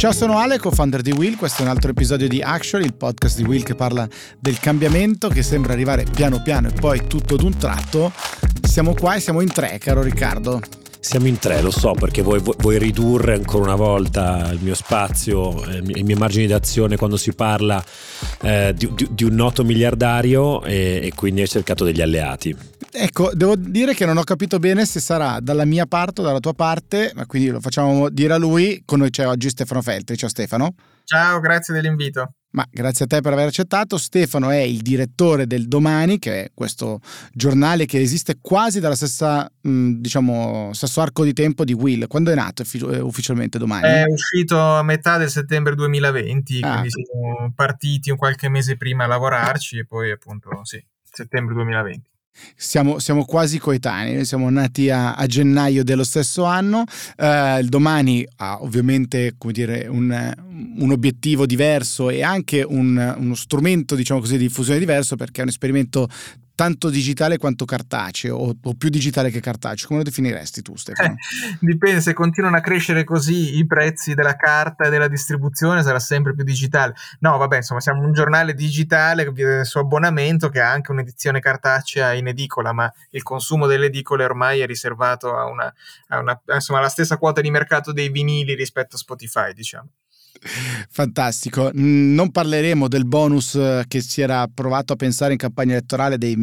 Ciao, sono Ale, co-founder di Will. Questo è un altro episodio di Action, il podcast di Will che parla del cambiamento che sembra arrivare piano piano e poi tutto d'un tratto. Siamo qua e siamo in tre, caro Riccardo. Siamo in tre, lo so, perché vuoi, vuoi ridurre ancora una volta il mio spazio, eh, i miei margini d'azione quando si parla eh, di, di, di, un noto miliardario e, e quindi hai cercato degli alleati. Ecco, devo dire che non ho capito bene se sarà dalla mia parte o dalla tua parte, ma quindi lo facciamo dire a lui. Con noi c'è oggi Stefano Feltri. Ciao Stefano. Ciao, grazie dell'invito. Ma grazie a te per aver accettato. Stefano è il direttore del Domani, che è questo giornale che esiste quasi dalla stessa, diciamo, stesso arco di tempo di Will. Quando è nato eh, ufficialmente Domani? È uscito a metà del settembre 2020, ah. quindi siamo partiti un qualche mese prima a lavorarci e poi appunto sì, settembre 2020. Siamo, siamo, quasi coetanei, siamo nati a, a gennaio dello stesso anno. Il domani ha ovviamente dire, un, un, obiettivo diverso e anche un, uno strumento diciamo così, di diffusione diverso perché è un esperimento tanto digitale quanto cartaceo o, o, più digitale che cartaceo? Come lo definiresti tu Stefano? Eh, dipende, se continuano a crescere così i prezzi della carta e della distribuzione sarà sempre più digitale. No, vabbè, insomma, siamo un giornale digitale viene su abbonamento che ha anche un'edizione cartacea in edicola, ma il consumo delle edicole ormai è riservato a una, a una insomma, alla stessa quota di mercato dei vinili rispetto a Spotify, diciamo. Fantastico. Non parleremo del bonus eh, che si era provato a pensare in campagna elettorale dei,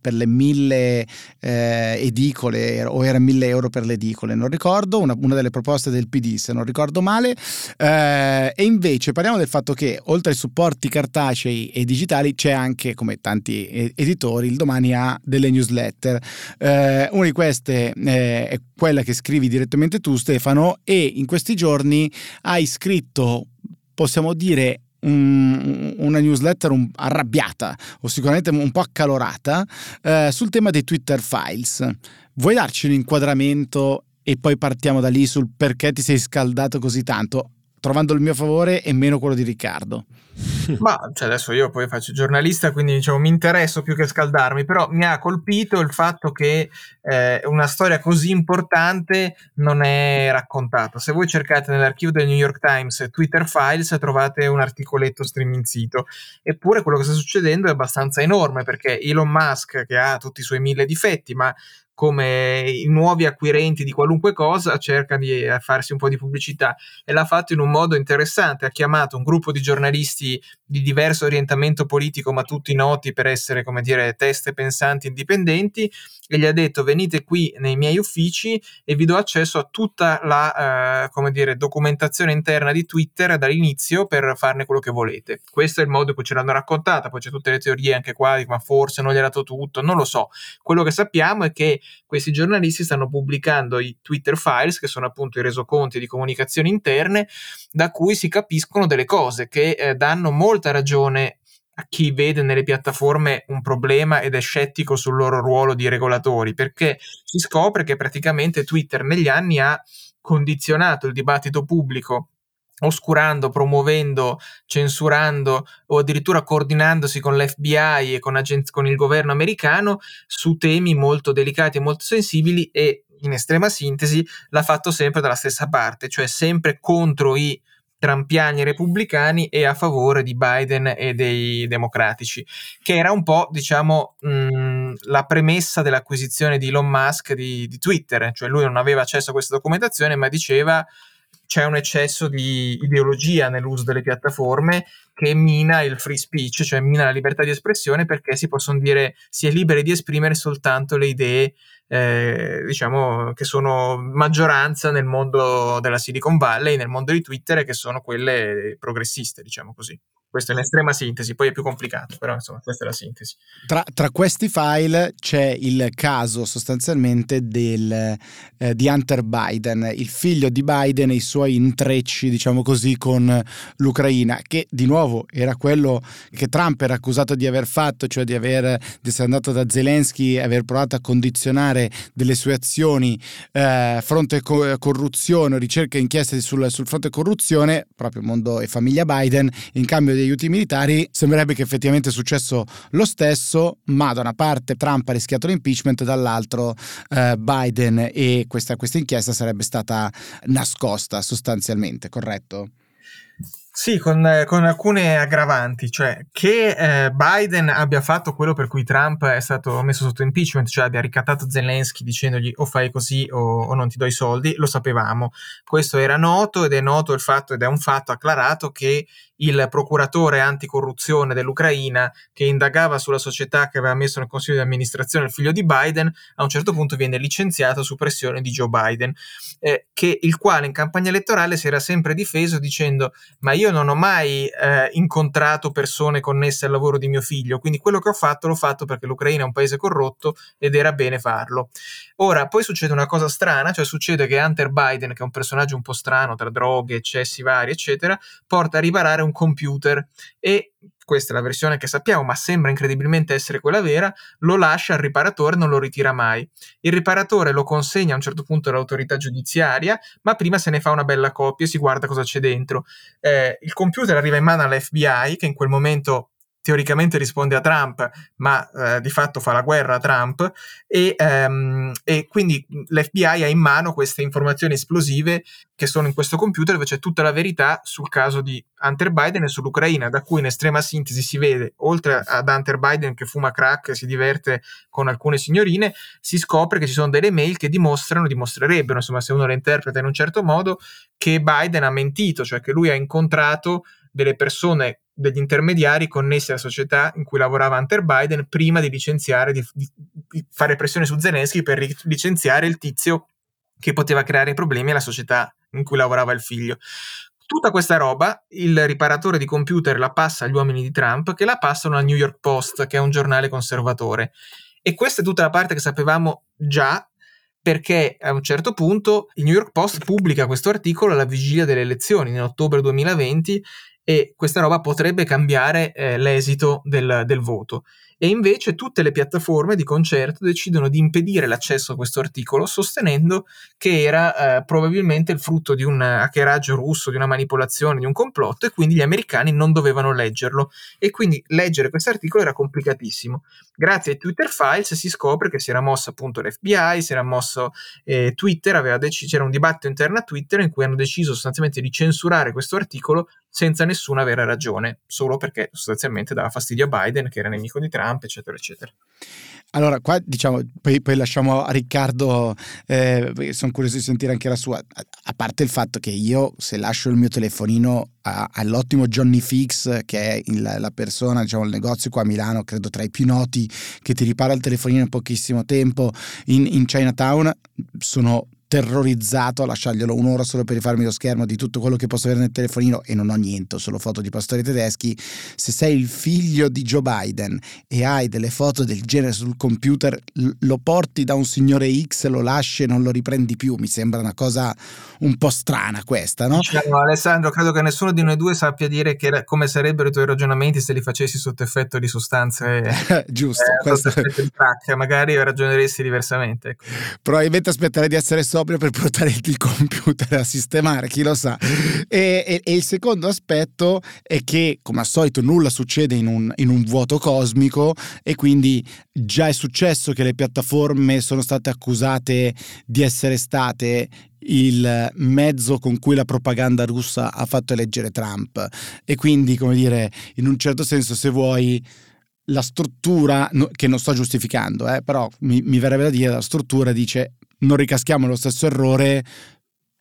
per le mille eh, edicole o era mille euro per le edicole, non ricordo, una, una delle proposte del PD se non ricordo male. Eh, e invece parliamo del fatto che oltre ai supporti cartacei e digitali c'è anche, come tanti editori, il domani ha delle newsletter. Eh, una di queste eh, è quella che scrivi direttamente tu Stefano e in questi giorni hai scritto scritto, possiamo dire, un, una newsletter arrabbiata o sicuramente un po' accalorata eh, sul tema dei Twitter Files. Vuoi darci un inquadramento e poi partiamo da lì sul perché ti sei scaldato così tanto? Trovando il mio favore e meno quello di Riccardo. Ma cioè adesso io poi faccio giornalista, quindi diciamo mi interesso più che scaldarmi, però mi ha colpito il fatto che eh, una storia così importante non è raccontata. Se voi cercate nell'archivio del New York Times Twitter Files trovate un articoletto streaming sito, eppure quello che sta succedendo è abbastanza enorme perché Elon Musk che ha tutti i suoi mille difetti, ma come i nuovi acquirenti di qualunque cosa cerca di eh, farsi un po' di pubblicità e l'ha fatto in un modo interessante, ha chiamato un gruppo di giornalisti di diverso orientamento politico ma tutti noti per essere come dire teste pensanti indipendenti e gli ha detto venite qui nei miei uffici e vi do accesso a tutta la eh, come dire, documentazione interna di Twitter dall'inizio per farne quello che volete. Questo è il modo in cui ce l'hanno raccontata, poi c'è tutte le teorie anche qua, ma forse non gli ha dato tutto, non lo so. Quello che sappiamo è che questi giornalisti stanno pubblicando i Twitter files, che sono appunto i resoconti di comunicazioni interne, da cui si capiscono delle cose che eh, danno molta ragione a chi vede nelle piattaforme un problema ed è scettico sul loro ruolo di regolatori, perché si scopre che praticamente Twitter negli anni ha condizionato il dibattito pubblico oscurando, promuovendo, censurando o addirittura coordinandosi con l'FBI e con, agen- con il governo americano su temi molto delicati e molto sensibili e in estrema sintesi l'ha fatto sempre dalla stessa parte, cioè sempre contro i trampiani repubblicani e a favore di Biden e dei democratici, che era un po', diciamo, mh, la premessa dell'acquisizione di Elon Musk di, di Twitter, cioè lui non aveva accesso a questa documentazione, ma diceva c'è un eccesso di ideologia nell'uso delle piattaforme che mina il free speech, cioè mina la libertà di espressione perché si possono dire si è liberi di esprimere soltanto le idee eh, diciamo che sono maggioranza nel mondo della Silicon Valley, nel mondo di Twitter che sono quelle progressiste, diciamo così. Questo è un'estrema sintesi, poi è più complicato, però insomma questa è la sintesi. Tra, tra questi file c'è il caso sostanzialmente del, eh, di Hunter Biden, il figlio di Biden e i suoi intrecci, diciamo così, con l'Ucraina, che di nuovo era quello che Trump era accusato di aver fatto, cioè di, aver, di essere andato da Zelensky e aver provato a condizionare delle sue azioni eh, fronte co- corruzione, ricerca e inchieste sul, sul fronte corruzione, proprio mondo e famiglia Biden, in cambio degli aiuti militari, sembrerebbe che effettivamente è successo lo stesso, ma da una parte Trump ha rischiato l'impeachment, dall'altro eh, Biden e questa, questa inchiesta sarebbe stata nascosta sostanzialmente, corretto? Sì, con, con, alcune aggravanti, cioè che eh, Biden abbia fatto quello per cui Trump è stato messo sotto impeachment, cioè abbia ricattato Zelensky dicendogli o fai così o, o, non ti do i soldi, lo sapevamo. Questo era noto ed è noto il fatto ed è un fatto acclarato che il procuratore anticorruzione dell'Ucraina che indagava sulla società che aveva messo nel consiglio di amministrazione il figlio di Biden, a un certo punto viene licenziato su pressione di Joe Biden, eh, che, il quale in campagna elettorale si era sempre difeso dicendo ma io non ho mai eh, incontrato persone connesse al lavoro di mio figlio, quindi quello che ho fatto l'ho fatto perché l'Ucraina è un paese corrotto ed era bene farlo. Ora, poi succede una cosa strana, cioè succede che Hunter Biden, che è un personaggio un po' strano tra droghe, eccessi vari, eccetera, porta a riparare un computer e questa è la versione che sappiamo, ma sembra incredibilmente essere quella vera, lo lascia al riparatore, non lo ritira mai. Il riparatore lo consegna a un certo punto all'autorità giudiziaria, ma prima se ne fa una bella copia e si guarda cosa c'è dentro. Eh, il computer arriva in mano all'FBI, che in quel momento teoricamente risponde a Trump, ma eh, di fatto fa la guerra a Trump, e, ehm, e, quindi l'FBI ha in mano queste informazioni esplosive che sono in questo computer dove c'è tutta la verità sul caso di Hunter Biden e sull'Ucraina, da cui in estrema sintesi si vede, oltre ad Hunter Biden che fuma crack e si diverte con alcune signorine, si scopre che ci sono delle mail che dimostrano, dimostrerebbero, insomma se uno le interpreta in un certo modo, che Biden ha mentito, cioè che lui ha incontrato delle persone degli intermediari connessi alla società in cui lavorava Hunter Biden prima di licenziare, di, di, fare pressione su Zelensky per licenziare il tizio che poteva creare problemi alla società in cui lavorava il figlio. Tutta questa roba il riparatore di computer la passa agli uomini di Trump che la passano al New York Post, che è un giornale conservatore. E questa è tutta la parte che sapevamo già perché a un certo punto il New York Post pubblica questo articolo alla vigilia delle elezioni in ottobre 2020 e questa roba potrebbe cambiare eh, l'esito del, del voto e invece tutte le piattaforme di concerto decidono di impedire l'accesso a questo articolo sostenendo che era eh, probabilmente il frutto di un hackeraggio russo, di una manipolazione, di un complotto e quindi gli americani non dovevano leggerlo e quindi leggere questo articolo era complicatissimo. Grazie ai Twitter Files si scopre che si era mosso appunto l'FBI, si era mosso eh, Twitter, deciso, c'era un dibattito interno a Twitter in cui hanno deciso sostanzialmente di censurare questo articolo senza nessuna vera ragione, solo perché sostanzialmente dava fastidio a Biden che era nemico di Trump Trump, eccetera, eccetera. Allora, qua diciamo, poi, poi lasciamo a Riccardo, eh, sono curioso di sentire anche la sua, a parte il fatto che io se lascio il mio telefonino a, all'ottimo Johnny Fix, che è il, la persona, diciamo il negozio qua a Milano, credo tra i più noti, che ti ripara il telefonino in pochissimo tempo, in, in Chinatown, sono terrorizzato a lasciarglielo un'ora solo per rifarmi lo schermo di tutto quello che posso avere nel telefonino e non ho niente, solo foto di pastori tedeschi. Se sei il figlio di Joe Biden e hai delle foto del genere sul computer, lo porti da un signore X, lo lasci e non lo riprendi più. Mi sembra una cosa un po' strana questa, no? Diciamo, Alessandro, credo che nessuno di noi due sappia dire che, come sarebbero i tuoi ragionamenti se li facessi sotto effetto di sostanze giusto eh, questo... sotto effetto di crack, magari ragioneresti diversamente. Ecco. Probabilmente aspetterei di essere solo proprio per portare il computer a sistemare, chi lo sa. E, e, e, il secondo aspetto è che, come al solito, nulla succede in un, in un vuoto cosmico e quindi già è successo che le piattaforme sono state accusate di essere state il mezzo con cui la propaganda russa ha fatto eleggere Trump e quindi come dire in un certo senso se vuoi la struttura che non sto giustificando eh, però mi, mi verrebbe da dire la struttura dice non ricaschiamo lo stesso errore,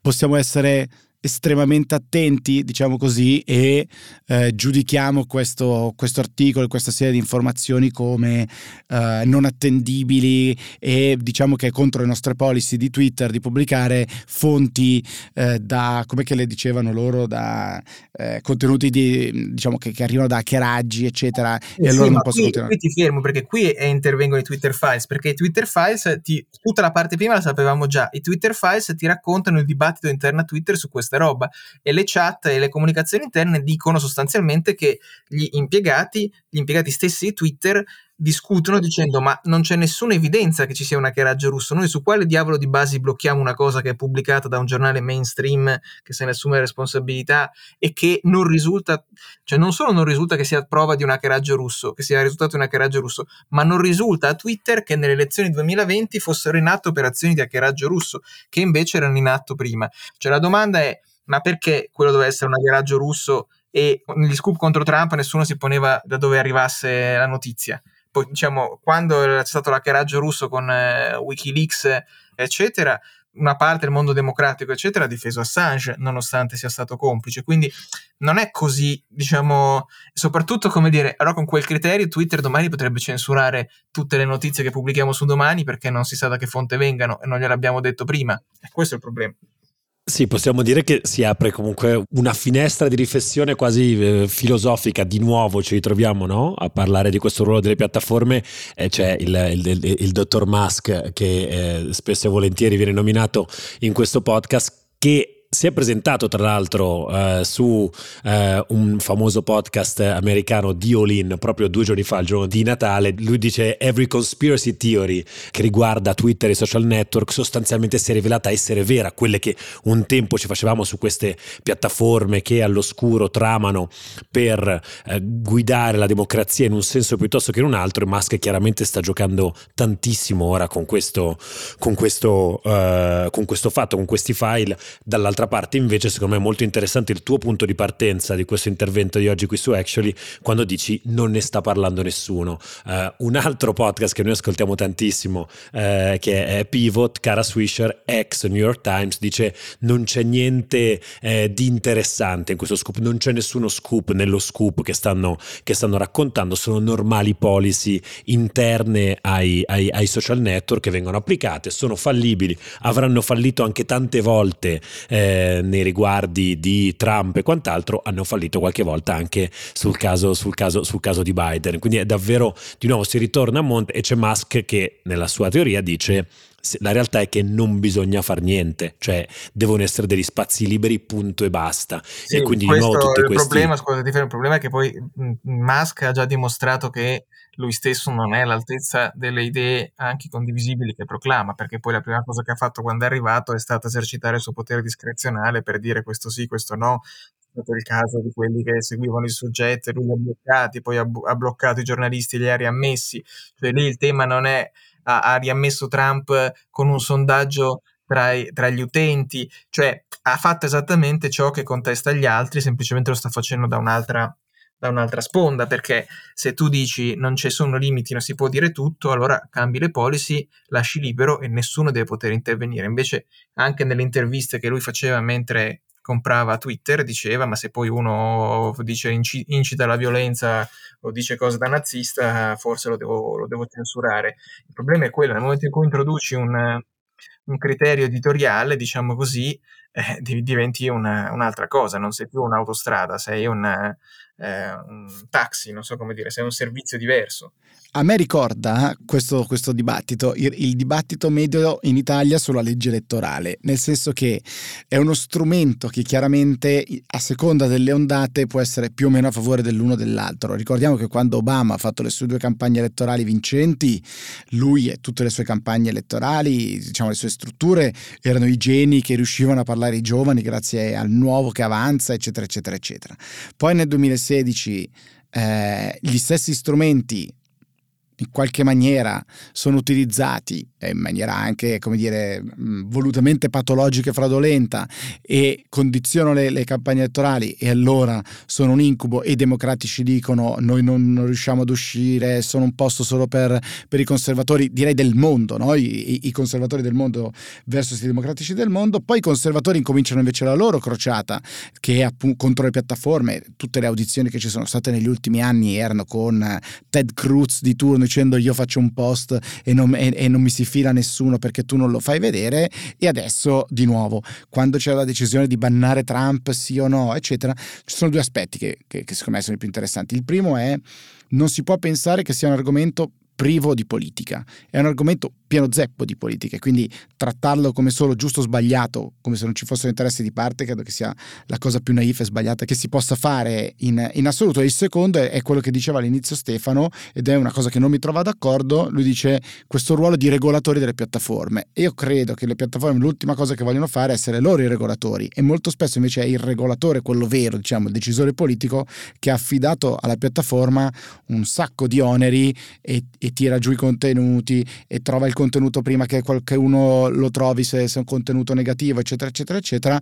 possiamo essere estremamente attenti, diciamo così, e eh, giudichiamo questo, questo, articolo, questa serie di informazioni come eh, non attendibili e diciamo che è contro le nostre policy di Twitter di pubblicare fonti eh, da, come che le dicevano loro, da eh, contenuti di, diciamo che, che, arrivano da hackeraggi, eccetera, e sì, allora non posso qui, continuare. Qui ti fermo perché qui intervengono i Twitter Files, perché i Twitter Files, ti, tutta la parte prima la sapevamo già, i Twitter Files ti raccontano il dibattito interno a Twitter su questo questa roba e le chat e le comunicazioni interne dicono sostanzialmente che gli impiegati, gli impiegati stessi di Twitter discutono dicendo ma non c'è nessuna evidenza che ci sia un hackeraggio russo, noi su quale diavolo di basi blocchiamo una cosa che è pubblicata da un giornale mainstream che se ne assume responsabilità e che non risulta, cioè non solo non risulta che sia prova di un hackeraggio russo, che sia risultato di un hackeraggio russo, ma non risulta a Twitter che nelle elezioni 2020 fossero in atto operazioni di hackeraggio russo, che invece erano in atto prima. Cioè la domanda è ma perché quello doveva essere un hackeraggio russo e negli scoop contro Trump nessuno si poneva da dove arrivasse la notizia. Poi, diciamo, quando c'è stato l'hackeraggio russo con eh, Wikileaks, eccetera, una parte del mondo democratico, eccetera, ha difeso Assange, nonostante sia stato complice. Quindi non è così, diciamo, soprattutto come dire, allora con quel criterio Twitter domani potrebbe censurare tutte le notizie che pubblichiamo su domani perché non si sa da che fonte vengano e non gliel'abbiamo detto prima. E questo è il problema. Sì, possiamo dire che si apre comunque una finestra di riflessione quasi eh, filosofica. Di nuovo ci ritroviamo no? a parlare di questo ruolo delle piattaforme. Eh, c'è il, il, il, il, dottor Musk che eh, spesso e volentieri viene nominato in questo podcast che si è presentato tra l'altro eh, su eh, un famoso podcast americano di Olin proprio due giorni fa, il giorno di Natale. Lui dice Every conspiracy theory che riguarda Twitter e social network sostanzialmente si è rivelata essere vera, quelle che un tempo ci facevamo su queste piattaforme che all'oscuro tramano per eh, guidare la democrazia in un senso piuttosto che in un altro. E Musk chiaramente sta giocando tantissimo ora con questo, con questo, eh, con questo fatto, con questi file. Dall'altra D'altra parte invece secondo me è molto interessante il tuo punto di partenza di questo intervento di oggi qui su Actually quando dici non ne sta parlando nessuno. Uh, un altro podcast che noi ascoltiamo tantissimo uh, che è Pivot, Cara Swisher, ex New York Times, dice non c'è niente eh, di interessante in questo scoop, non c'è nessuno scoop nello scoop che stanno, che stanno raccontando, sono normali policy interne ai, ai, ai, social network che vengono applicate, sono fallibili, avranno fallito anche tante volte eh, eh, nei riguardi di Trump e quant'altro hanno fallito qualche volta anche sul caso, sul caso, sul caso di Biden. Quindi è davvero, di nuovo, si ritorna a monte e c'è Musk che nella sua teoria dice la realtà è che non bisogna fare niente, cioè devono essere degli spazi liberi, punto e basta. Sì, e quindi di nuovo tutti il questi... problema, scusa, il problema è che poi Musk ha già dimostrato che lui stesso non è all'altezza delle idee anche condivisibili che proclama, perché poi la prima cosa che ha fatto quando è arrivato è stata esercitare il suo potere discrezionale per dire questo sì, questo no. È stato il caso di quelli che seguivano il soggetto e lui li ha bloccati, poi ha, ha bloccato i giornalisti e li ha riammessi. Cioè lì il tema non è ha, ha riammesso Trump con un sondaggio tra, tra, gli utenti, cioè ha fatto esattamente ciò che contesta gli altri, semplicemente lo sta facendo da un'altra, da un'altra sponda, perché se tu dici non ci sono limiti, non si può dire tutto, allora cambi le policy, lasci libero e nessuno deve poter intervenire. Invece anche nelle interviste che lui faceva mentre comprava Twitter diceva ma se poi uno dice inci- incita alla violenza o dice cose da nazista forse lo devo, lo devo censurare. Il problema è quello, nel momento in cui introduci un, un criterio editoriale, diciamo così, eh, diventi una, un'altra cosa, non sei più un'autostrada, sei un, eh, un taxi, non so come dire, sei un servizio diverso. A me ricorda questo, questo dibattito, il, il, dibattito medio in Italia sulla legge elettorale, nel senso che è uno strumento che chiaramente a seconda delle ondate può essere più o meno a favore dell'uno o dell'altro. Ricordiamo che quando Obama ha fatto le sue due campagne elettorali vincenti, lui e tutte le sue campagne elettorali, diciamo le sue strutture, erano i geni che riuscivano a parlare ai giovani grazie al nuovo che avanza, eccetera, eccetera, eccetera. Poi nel 2016 eh, gli stessi strumenti in qualche maniera sono utilizzati in maniera anche, come dire, volutamente patologica e fraudolenta e condizionano le, le, campagne elettorali e allora sono un incubo e i democratici dicono noi non, non riusciamo ad uscire, sono un posto solo per, per i conservatori, direi del mondo, no? I, I, conservatori del mondo versus i democratici del mondo, poi i conservatori incominciano invece la loro crociata che è appunto contro le piattaforme, tutte le audizioni che ci sono state negli ultimi anni erano con Ted Cruz di turno dicendo io faccio un post e non, e, e non mi si fila nessuno perché tu non lo fai vedere e adesso di nuovo quando c'è la decisione di bannare Trump sì o no eccetera ci sono due aspetti che, che, che secondo me sono i più interessanti il primo è non si può pensare che sia un argomento privo di politica. È un argomento pieno zeppo di politiche, quindi trattarlo come solo giusto o sbagliato, come se non ci fossero interessi di parte, credo che sia la cosa più naif e sbagliata che si possa fare in, in assoluto. E il secondo è, è, quello che diceva all'inizio Stefano, ed è una cosa che non mi trova d'accordo, lui dice questo ruolo di regolatori delle piattaforme. Io credo che le piattaforme l'ultima cosa che vogliono fare è essere loro i regolatori e molto spesso invece è il regolatore, quello vero, diciamo, il decisore politico, che ha affidato alla piattaforma un sacco di oneri e, e tira giù i contenuti e trova il contenuto prima che qualcuno lo trovi se, se è un contenuto negativo, eccetera, eccetera, eccetera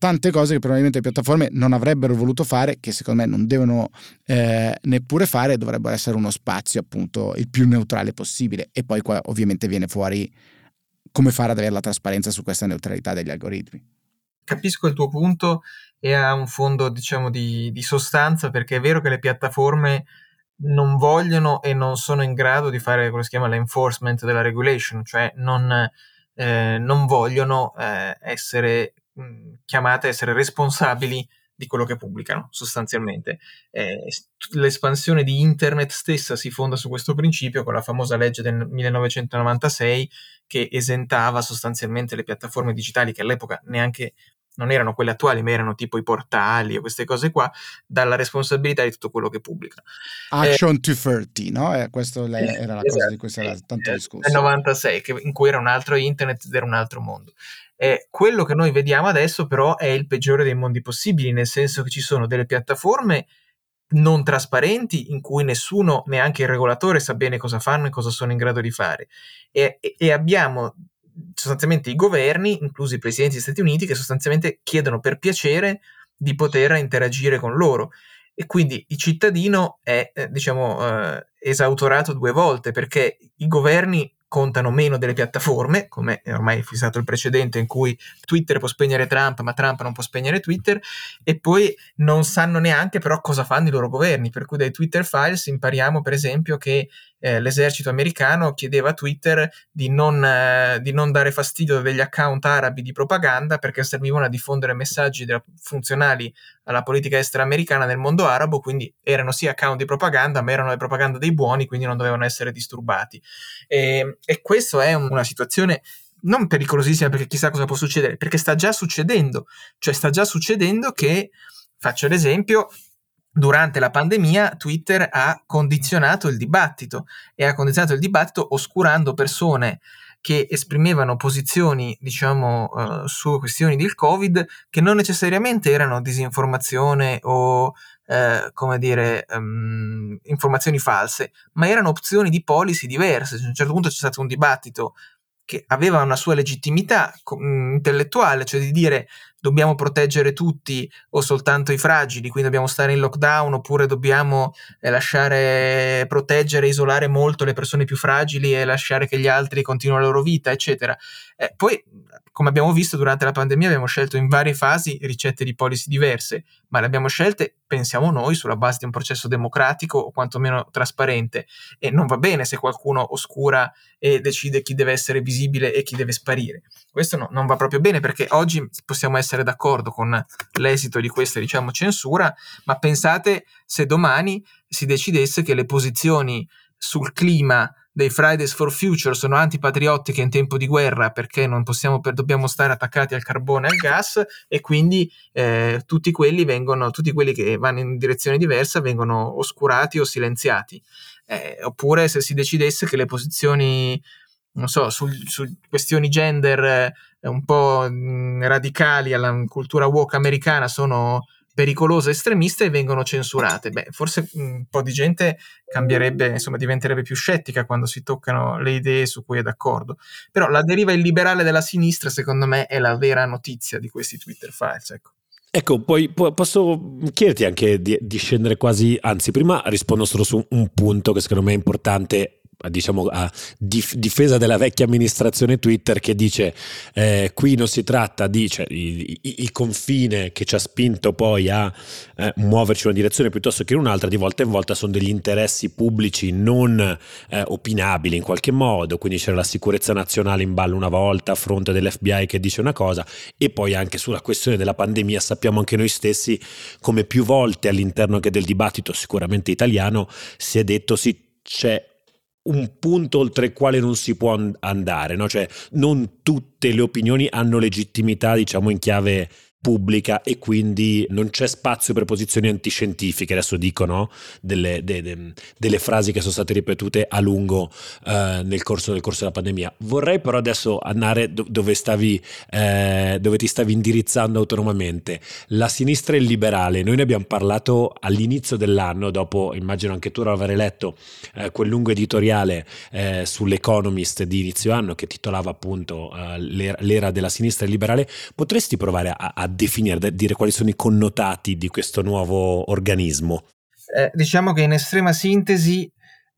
tante cose che probabilmente le piattaforme non avrebbero voluto fare, che secondo me non devono eh, neppure fare, dovrebbero essere uno spazio appunto il più neutrale possibile. E poi qua ovviamente viene fuori come fare ad avere la trasparenza su questa neutralità degli algoritmi. Capisco il tuo punto e ha un fondo diciamo di, di sostanza perché è vero che le piattaforme non vogliono e non sono in grado di fare quello che si chiama l'enforcement della regulation, cioè non, eh, non vogliono eh, essere mh, chiamate a essere responsabili di quello che pubblicano sostanzialmente. Eh, l'espansione di internet stessa si fonda su questo principio con la famosa legge del 1996 che esentava sostanzialmente le piattaforme digitali che all'epoca neanche non erano quelle attuali, ma erano tipo i portali o queste cose qua, dalla responsabilità di tutto quello che pubblica. Action eh, 230, no? Eh, questa era la esatto, cosa di cui si era tanto discusso. Nel 96, che, in cui era un altro internet ed era un altro mondo. Eh, quello che noi vediamo adesso però è il peggiore dei mondi possibili, nel senso che ci sono delle piattaforme non trasparenti in cui nessuno, neanche il regolatore, sa bene cosa fanno e cosa sono in grado di fare. E, e abbiamo sostanzialmente i governi, inclusi i presidenti degli Stati Uniti, che sostanzialmente chiedono per piacere di poter interagire con loro. E quindi il cittadino è, eh, diciamo, eh, esautorato due volte perché i governi contano meno delle piattaforme, come è ormai fissato il precedente in cui Twitter può spegnere Trump, ma Trump non può spegnere Twitter, e poi non sanno neanche però cosa fanno i loro governi, per cui dai Twitter Files impariamo per esempio che eh, l'esercito americano chiedeva a Twitter di non, eh, di non, dare fastidio degli account arabi di propaganda perché servivano a diffondere messaggi della, funzionali alla politica estera americana nel mondo arabo, quindi erano sì account di propaganda, ma erano le propaganda dei buoni, quindi non dovevano essere disturbati. E, e questa è una situazione non pericolosissima perché chissà cosa può succedere, perché sta già succedendo, cioè sta già succedendo che, faccio l'esempio, durante la pandemia Twitter ha condizionato il dibattito e ha condizionato il dibattito oscurando persone che esprimevano posizioni, diciamo, uh, su questioni del Covid che non necessariamente erano disinformazione o, uh, come dire, um, informazioni false, ma erano opzioni di policy diverse. A un certo punto c'è stato un dibattito che aveva una sua legittimità mm, intellettuale, cioè di dire dobbiamo proteggere tutti o soltanto i fragili, quindi dobbiamo stare in lockdown oppure dobbiamo eh, lasciare proteggere, isolare molto le persone più fragili e lasciare che gli altri continuino la loro vita, eccetera. Eh, poi, come abbiamo visto durante la pandemia, abbiamo scelto in varie fasi ricette di policy diverse, ma le abbiamo scelte, pensiamo noi, sulla base di un processo democratico o quantomeno trasparente e non va bene se qualcuno oscura e decide chi deve essere visibile e chi deve sparire. Questo no, non va proprio bene perché oggi possiamo essere d'accordo con l'esito di questa diciamo, censura, ma pensate se domani si decidesse che le posizioni sul clima dei Fridays for Future sono antipatriottiche in tempo di guerra perché non possiamo, per, dobbiamo stare attaccati al carbone e al gas e quindi eh, tutti quelli vengono, tutti quelli che vanno in direzione diversa vengono oscurati o silenziati. Eh, oppure se si decidesse che le posizioni non so, su, su questioni gender eh, un po' mh, radicali alla cultura woke americana sono pericolose, estremiste e vengono censurate. Beh, forse un po' di gente cambierebbe, insomma, diventerebbe più scettica quando si toccano le idee su cui è d'accordo. Però la deriva illiberale della sinistra, secondo me, è la vera notizia di questi Twitter files, ecco. Ecco, poi posso chiederti anche di, di scendere quasi, anzi, prima rispondo solo su un punto che secondo me è importante diciamo, a dif- difesa della vecchia amministrazione Twitter che dice eh, qui non si tratta di cioè, il, il, confine che ci ha spinto poi a eh, muoverci in una direzione piuttosto che in un'altra, di volta in volta sono degli interessi pubblici non eh, opinabili in qualche modo, quindi c'era la sicurezza nazionale in ballo una volta a fronte dell'FBI che dice una cosa e poi anche sulla questione della pandemia sappiamo anche noi stessi come più volte all'interno anche del dibattito sicuramente italiano si è detto sì c'è un punto oltre il quale non si può andare, no? cioè non tutte le opinioni hanno legittimità, diciamo, in chiave pubblica e quindi non c'è spazio per posizioni antiscientifiche, adesso dicono delle, de, de, delle frasi che sono state ripetute a lungo eh, nel, corso, nel, corso, della pandemia. Vorrei però adesso andare dove, stavi, eh, dove ti stavi indirizzando autonomamente. La sinistra e il liberale, noi ne abbiamo parlato all'inizio dell'anno, dopo immagino anche tu aver letto eh, quel lungo editoriale eh, sull'Economist di inizio anno che titolava appunto eh, l'era della sinistra e liberale, potresti provare a, a definire, a dire quali sono i connotati di questo nuovo organismo? Eh, diciamo che in estrema sintesi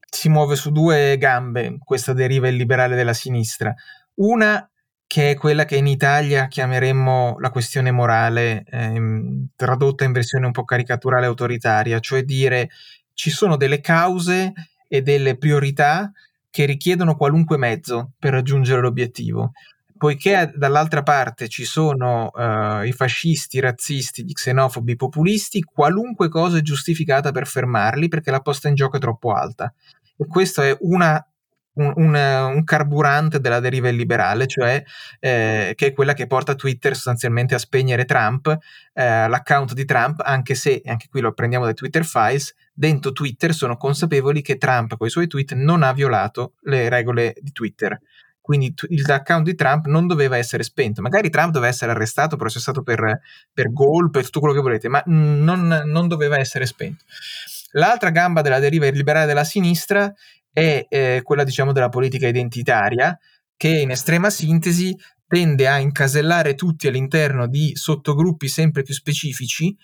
si muove su due gambe questa deriva illiberale della sinistra. Una che è quella che in Italia chiameremmo la questione morale, ehm, tradotta in versione un po' caricaturale autoritaria, cioè dire ci sono delle cause e delle priorità che richiedono qualunque mezzo per raggiungere l'obiettivo poiché dall'altra parte ci sono uh, i fascisti, i razzisti, gli xenofobi, i populisti, qualunque cosa è giustificata per fermarli perché la posta in gioco è troppo alta. E questo è una, un, un, un, carburante della deriva illiberale, cioè eh, che è quella che porta Twitter sostanzialmente a spegnere Trump, eh, l'account di Trump, anche se, anche qui lo apprendiamo dai Twitter Files, dentro Twitter sono consapevoli che Trump con i suoi tweet non ha violato le regole di Twitter quindi l'account di Trump non doveva essere spento. Magari Trump doveva essere arrestato, processato per, per gol, per tutto quello che volete, ma non, non, doveva essere spento. L'altra gamba della deriva liberale della sinistra è eh, quella, diciamo, della politica identitaria, che in estrema sintesi tende a incasellare tutti all'interno di sottogruppi sempre più specifici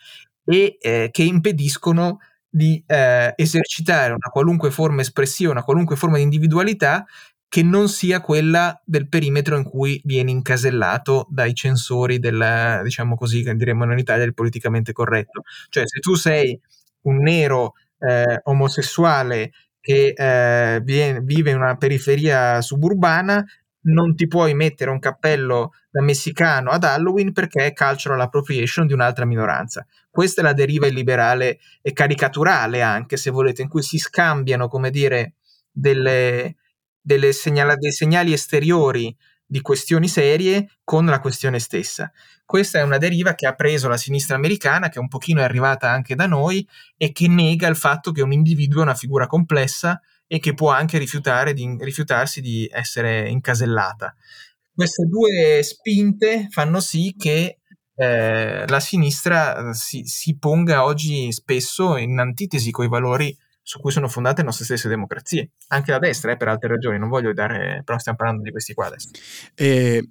e eh, che impediscono di eh, esercitare una qualunque forma espressiva, una qualunque forma di individualità che non sia quella del perimetro in cui viene incasellato dai censori del, diciamo così, diremmo in Italia, del politicamente corretto. Cioè, se tu sei un nero eh, omosessuale che eh, viene, vive in una periferia suburbana, non ti puoi mettere un cappello da messicano ad Halloween perché è cultural appropriation di un'altra minoranza. Questa è la deriva illiberale e caricaturale anche, se volete, in cui si scambiano, come dire, delle, segnala- dei segnali esteriori di questioni serie con la questione stessa. Questa è una deriva che ha preso la sinistra americana, che un pochino è arrivata anche da noi e che nega il fatto che un individuo è una figura complessa e che può anche di, rifiutarsi di essere incasellata. Queste due spinte fanno sì che eh, la sinistra si, si ponga oggi spesso in antitesi con i valori su cui sono fondate le nostre stesse democrazie, anche la destra, eh, per altre ragioni, non voglio dare, però stiamo parlando di questi qua adesso. E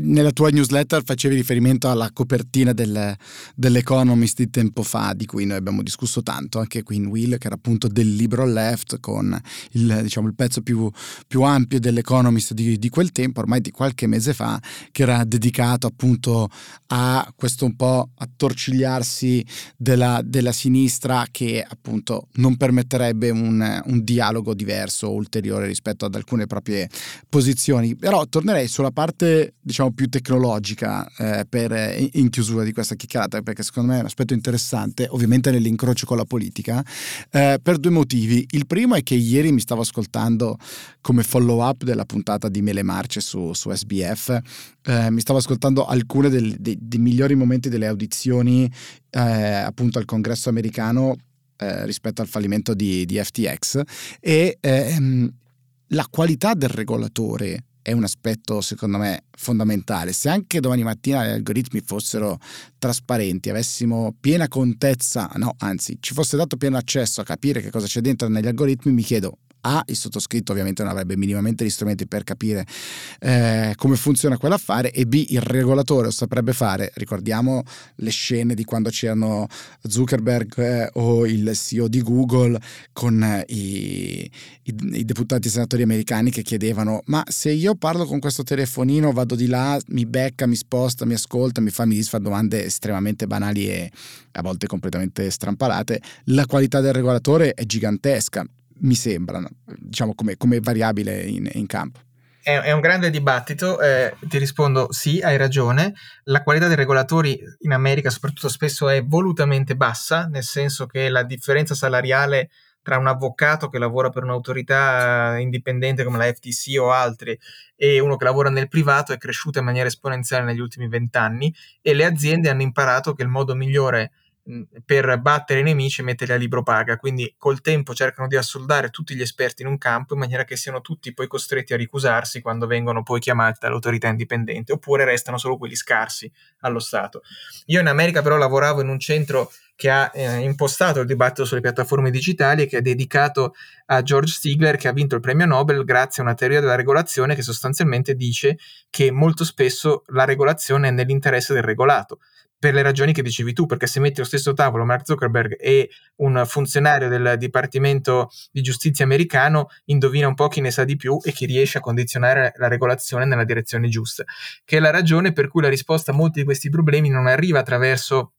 nella tua newsletter facevi riferimento alla copertina del, dell'Economist di tempo fa, di cui noi abbiamo discusso tanto, anche qui in Will, che era appunto del libro Left, con il, diciamo, il pezzo più, più, ampio dell'Economist di, di, quel tempo, ormai di qualche mese fa, che era dedicato appunto a questo un po' attorcigliarsi della, della sinistra che appunto non permetterebbe un, un dialogo diverso ulteriore rispetto ad alcune proprie posizioni. Però tornerei sulla parte diciamo più tecnologica eh, per, eh, in chiusura di questa chiacchierata perché secondo me è un aspetto interessante ovviamente nell'incrocio con la politica eh, per due motivi. Il primo è che ieri mi stavo ascoltando come follow up della puntata di Mele Marce su, su SBF eh, mi stavo ascoltando alcune dei, dei, dei migliori momenti delle audizioni eh, appunto al congresso americano eh, rispetto al fallimento di, di FTX e ehm, la qualità del regolatore è un aspetto secondo me fondamentale. Se anche domani mattina gli algoritmi fossero trasparenti, avessimo piena contezza, no, anzi, ci fosse dato pieno accesso a capire che cosa c'è dentro negli algoritmi, mi chiedo a, il sottoscritto ovviamente non avrebbe minimamente gli strumenti per capire eh, come funziona quell'affare e B, il regolatore lo saprebbe fare. Ricordiamo le scene di quando c'erano Zuckerberg eh, o il CEO di Google con eh, i, i, i deputati senatori americani che chiedevano ma se io parlo con questo telefonino, vado di là, mi becca, mi sposta, mi ascolta, mi fa, mi disfa domande estremamente banali e a volte completamente strampalate, la qualità del regolatore è gigantesca mi sembrano, diciamo come, come variabile in, in campo. È, è, un grande dibattito, eh, ti rispondo sì, hai ragione. La qualità dei regolatori in America soprattutto spesso è volutamente bassa, nel senso che la differenza salariale tra un avvocato che lavora per un'autorità indipendente come la FTC o altri e uno che lavora nel privato è cresciuta in maniera esponenziale negli ultimi vent'anni e le aziende hanno imparato che il modo migliore per battere i nemici e metterli a libro paga. Quindi col tempo cercano di assoldare tutti gli esperti in un campo in maniera che siano tutti poi costretti a ricusarsi quando vengono poi chiamati dall'autorità indipendente, oppure restano solo quelli scarsi allo Stato. Io in America però lavoravo in un centro che ha eh, impostato il dibattito sulle piattaforme digitali e che è dedicato a George Stigler che ha vinto il premio Nobel grazie a una teoria della regolazione che sostanzialmente dice che molto spesso la regolazione è nell'interesse del regolato per le ragioni che dicevi tu, perché se metti allo stesso tavolo Mark Zuckerberg e un funzionario del Dipartimento di Giustizia americano, indovina un po' chi ne sa di più e chi riesce a condizionare la regolazione nella direzione giusta, che è la ragione per cui la risposta a molti di questi problemi non arriva attraverso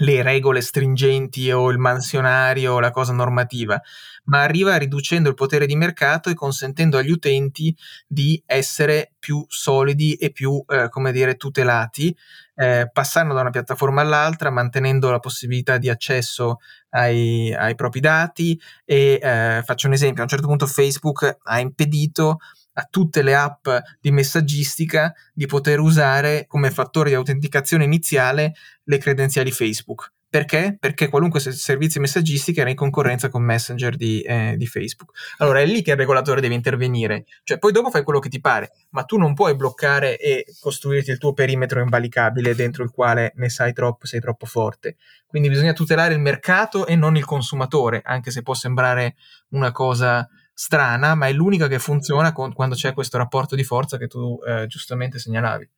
le regole stringenti o il mansionario o la cosa normativa, ma arriva riducendo il potere di mercato e consentendo agli utenti di essere più solidi e più, eh, come dire, tutelati, eh, passando da una piattaforma all'altra, mantenendo la possibilità di accesso ai, ai propri dati e eh, faccio un esempio, a un certo punto Facebook ha impedito a tutte le app di messaggistica di poter usare come fattore di autenticazione iniziale le credenziali Facebook. Perché? Perché qualunque servizio messaggistica era in concorrenza con Messenger di, eh, di, Facebook. Allora è lì che il regolatore deve intervenire. Cioè, poi dopo fai quello che ti pare, ma tu non puoi bloccare e costruirti il tuo perimetro invalicabile dentro il quale ne sai troppo, sei troppo forte. Quindi bisogna tutelare il mercato e non il consumatore, anche se può sembrare una cosa strana, ma è l'unica che funziona con, quando c'è questo rapporto di forza che tu eh, giustamente segnalavi.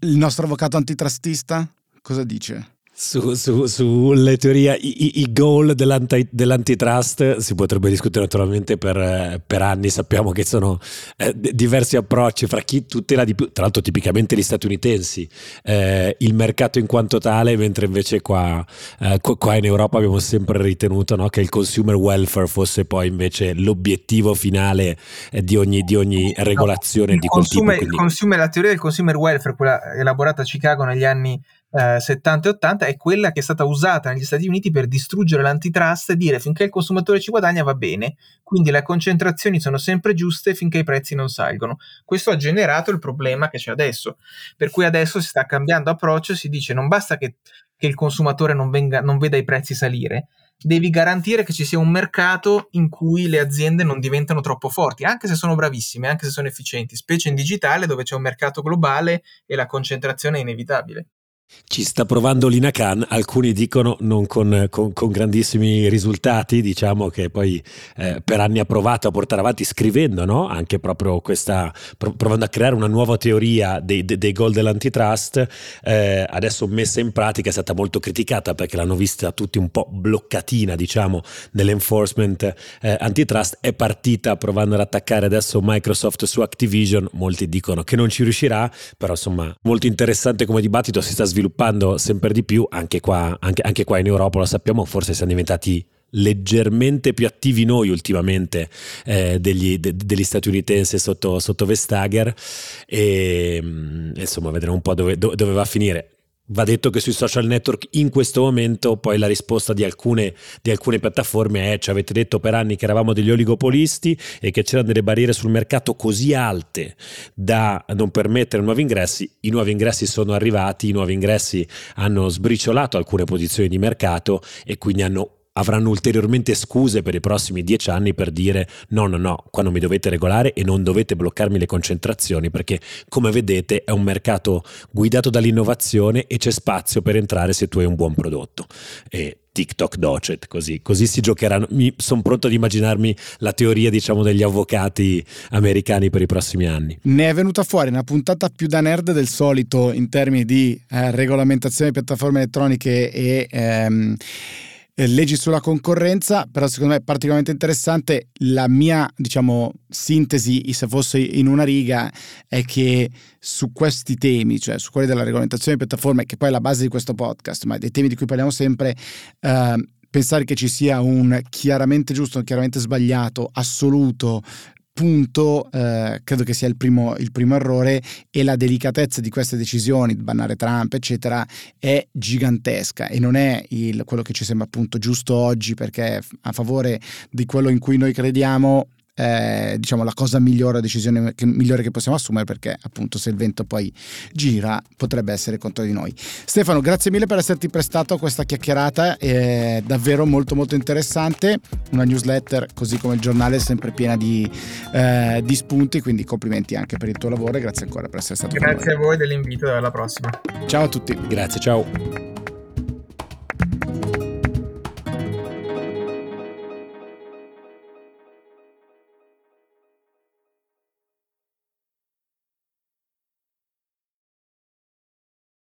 Il nostro avvocato antitrustista cosa dice? Su, su, sulle teorie, i, i goal dell'anti, dell'antitrust si potrebbe discutere naturalmente per, per anni, sappiamo che sono eh, diversi approcci fra chi tutela di più, tra l'altro tipicamente gli statunitensi, eh, il mercato in quanto tale, mentre invece qua, eh, qua in Europa abbiamo sempre ritenuto no, che il consumer welfare fosse poi invece l'obiettivo finale eh, di ogni, di ogni regolazione no, di quel consumer, tipo. Quindi... Consumer, la teoria del consumer welfare, quella elaborata a Chicago negli anni eh, 70 e 80 è quella che è stata usata negli Stati Uniti per distruggere l'antitrust e dire finché il consumatore ci guadagna va bene, quindi le concentrazioni sono sempre giuste finché i prezzi non salgono. Questo ha generato il problema che c'è adesso, per cui adesso si sta cambiando approccio, si dice non basta che, che il consumatore non, venga, non veda i prezzi salire, devi garantire che ci sia un mercato in cui le aziende non diventano troppo forti, anche se sono bravissime, anche se sono efficienti, specie in digitale dove c'è un mercato globale e la concentrazione è inevitabile. Ci sta provando Lina Khan, alcuni dicono non con, con, con grandissimi risultati, diciamo che poi eh, per anni ha provato a portare avanti scrivendo no? anche proprio questa, provando a creare una nuova teoria dei, dei, dei gol dell'antitrust, eh, adesso messa in pratica è stata molto criticata perché l'hanno vista tutti un po' bloccatina diciamo nell'enforcement eh, antitrust, è partita provando ad attaccare adesso Microsoft su Activision, molti dicono che non ci riuscirà, però insomma molto interessante come dibattito. Si sta sviluppando sviluppando sempre di più, anche qua, anche, anche qua in Europa lo sappiamo, forse siamo diventati leggermente più attivi noi ultimamente eh, degli, de, degli, statunitensi sotto, sotto Vestager. E mm, insomma vedremo un po' dove, dove va a finire Va detto che sui social network in questo momento poi la risposta di alcune, di alcune, piattaforme è ci avete detto per anni che eravamo degli oligopolisti e che c'erano delle barriere sul mercato così alte da non permettere nuovi ingressi, i nuovi ingressi sono arrivati, i nuovi ingressi hanno sbriciolato alcune posizioni di mercato e quindi hanno avranno ulteriormente scuse per i prossimi dieci anni per dire no, no, no, qua non mi dovete regolare e non dovete bloccarmi le concentrazioni perché come vedete è un mercato guidato dall'innovazione e c'è spazio per entrare se tu hai un buon prodotto. E TikTok docet, così, così si giocheranno. Sono pronto ad immaginarmi la teoria, diciamo, degli avvocati americani per i prossimi anni. Ne è venuta fuori una puntata più da nerd del solito in termini di eh, regolamentazione di piattaforme elettroniche e ehm, eh, leggi sulla concorrenza, però secondo me è particolarmente interessante. La mia, diciamo, sintesi, se fosse in una riga, è che su questi temi, cioè su quelli della regolamentazione di piattaforme, che poi è la base di questo podcast, ma dei temi di cui parliamo sempre, eh, pensare che ci sia un chiaramente giusto, un chiaramente sbagliato, assoluto, punto eh, credo che sia il primo, il primo, errore e la delicatezza di queste decisioni, bannare Trump, eccetera, è gigantesca. E non è il, quello che ci sembra appunto giusto oggi perché a favore di quello in cui noi crediamo eh, diciamo la cosa migliore, la decisione che, migliore che possiamo assumere perché appunto se il vento poi gira potrebbe essere contro di noi. Stefano, grazie mille per esserti prestato a questa chiacchierata, è davvero molto molto interessante, una newsletter così come il giornale è sempre piena di, eh, di spunti, quindi complimenti anche per il tuo lavoro e grazie ancora per essere stato grazie con noi. Grazie a voi dell'invito e alla prossima. Ciao a tutti. Grazie, ciao.